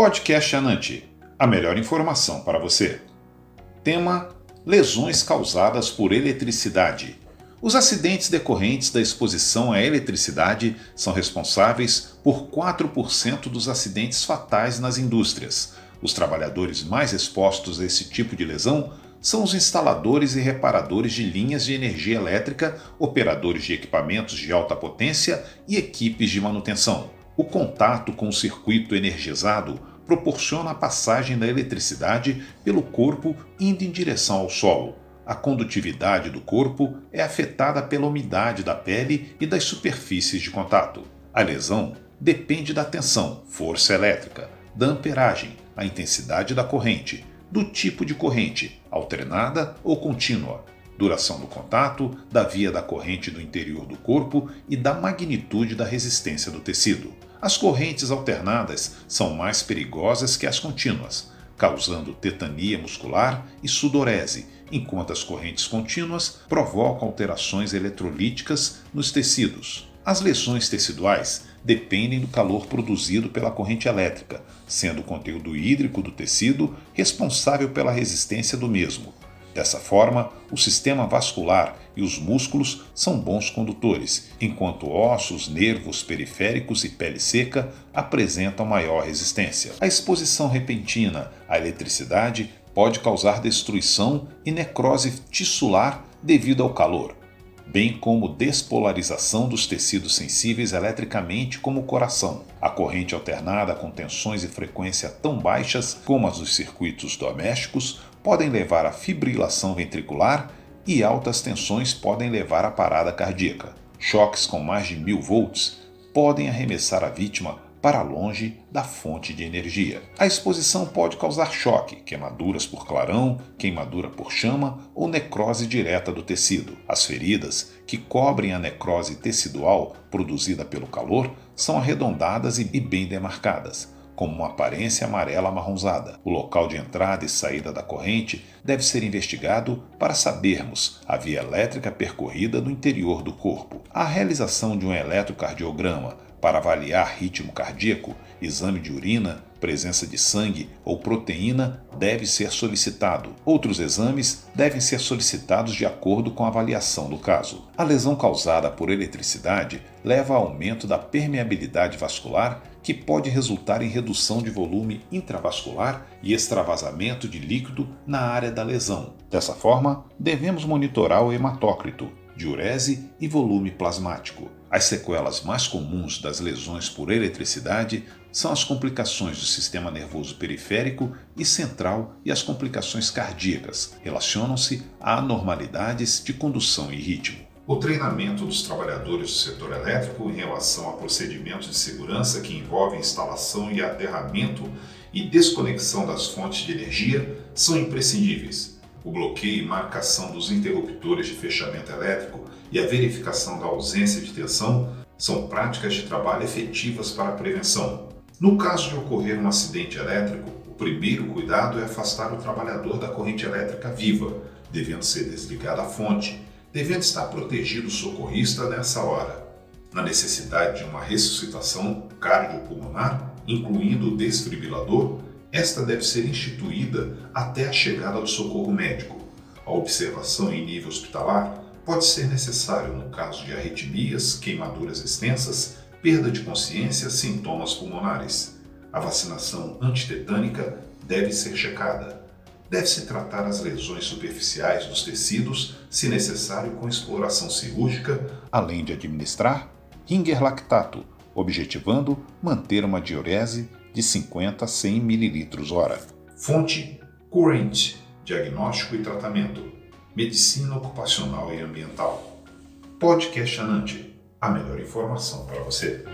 Podcast Anante, a melhor informação para você. Tema: Lesões causadas por eletricidade. Os acidentes decorrentes da exposição à eletricidade são responsáveis por 4% dos acidentes fatais nas indústrias. Os trabalhadores mais expostos a esse tipo de lesão são os instaladores e reparadores de linhas de energia elétrica, operadores de equipamentos de alta potência e equipes de manutenção. O contato com o circuito energizado proporciona a passagem da eletricidade pelo corpo indo em direção ao solo. A condutividade do corpo é afetada pela umidade da pele e das superfícies de contato. A lesão depende da tensão, força elétrica, da amperagem, a intensidade da corrente, do tipo de corrente, alternada ou contínua, duração do contato, da via da corrente do interior do corpo e da magnitude da resistência do tecido. As correntes alternadas são mais perigosas que as contínuas, causando tetania muscular e sudorese, enquanto as correntes contínuas provocam alterações eletrolíticas nos tecidos. As lesões teciduais dependem do calor produzido pela corrente elétrica, sendo o conteúdo hídrico do tecido responsável pela resistência do mesmo. Dessa forma, o sistema vascular e os músculos são bons condutores, enquanto ossos, nervos periféricos e pele seca apresentam maior resistência. A exposição repentina à eletricidade pode causar destruição e necrose tissular devido ao calor, bem como despolarização dos tecidos sensíveis eletricamente, como o coração. A corrente alternada com tensões e frequência tão baixas como as dos circuitos domésticos podem levar à fibrilação ventricular e altas tensões podem levar à parada cardíaca. Choques com mais de mil volts podem arremessar a vítima para longe da fonte de energia. A exposição pode causar choque, queimaduras por clarão, queimadura por chama ou necrose direta do tecido. As feridas que cobrem a necrose tecidual produzida pelo calor são arredondadas e bem demarcadas como uma aparência amarela amarronzada. O local de entrada e saída da corrente deve ser investigado para sabermos a via elétrica percorrida no interior do corpo. A realização de um eletrocardiograma para avaliar ritmo cardíaco, exame de urina, presença de sangue ou proteína deve ser solicitado. Outros exames devem ser solicitados de acordo com a avaliação do caso. A lesão causada por eletricidade leva ao aumento da permeabilidade vascular, que pode resultar em redução de volume intravascular e extravasamento de líquido na área da lesão. Dessa forma, devemos monitorar o hematócrito, diurese e volume plasmático. As sequelas mais comuns das lesões por eletricidade são as complicações do sistema nervoso periférico e central e as complicações cardíacas. Relacionam-se a anormalidades de condução e ritmo. O treinamento dos trabalhadores do setor elétrico em relação a procedimentos de segurança que envolvem instalação e aterramento e desconexão das fontes de energia são imprescindíveis. O bloqueio e marcação dos interruptores de fechamento elétrico e a verificação da ausência de tensão são práticas de trabalho efetivas para a prevenção. No caso de ocorrer um acidente elétrico, o primeiro cuidado é afastar o trabalhador da corrente elétrica viva, devendo ser desligada a fonte, devendo estar protegido o socorrista nessa hora. Na necessidade de uma ressuscitação cardiopulmonar, incluindo o desfibrilador, esta deve ser instituída até a chegada do socorro médico. A observação em nível hospitalar pode ser necessário no caso de arritmias, queimaduras extensas, perda de consciência, sintomas pulmonares. A vacinação antitetânica deve ser checada. Deve-se tratar as lesões superficiais dos tecidos, se necessário com exploração cirúrgica, além de administrar ringer lactato, objetivando manter uma diurese de 50 a 100 ml hora. Fonte Current, diagnóstico e tratamento medicina ocupacional e ambiental. Podcast Anante, a melhor informação para você.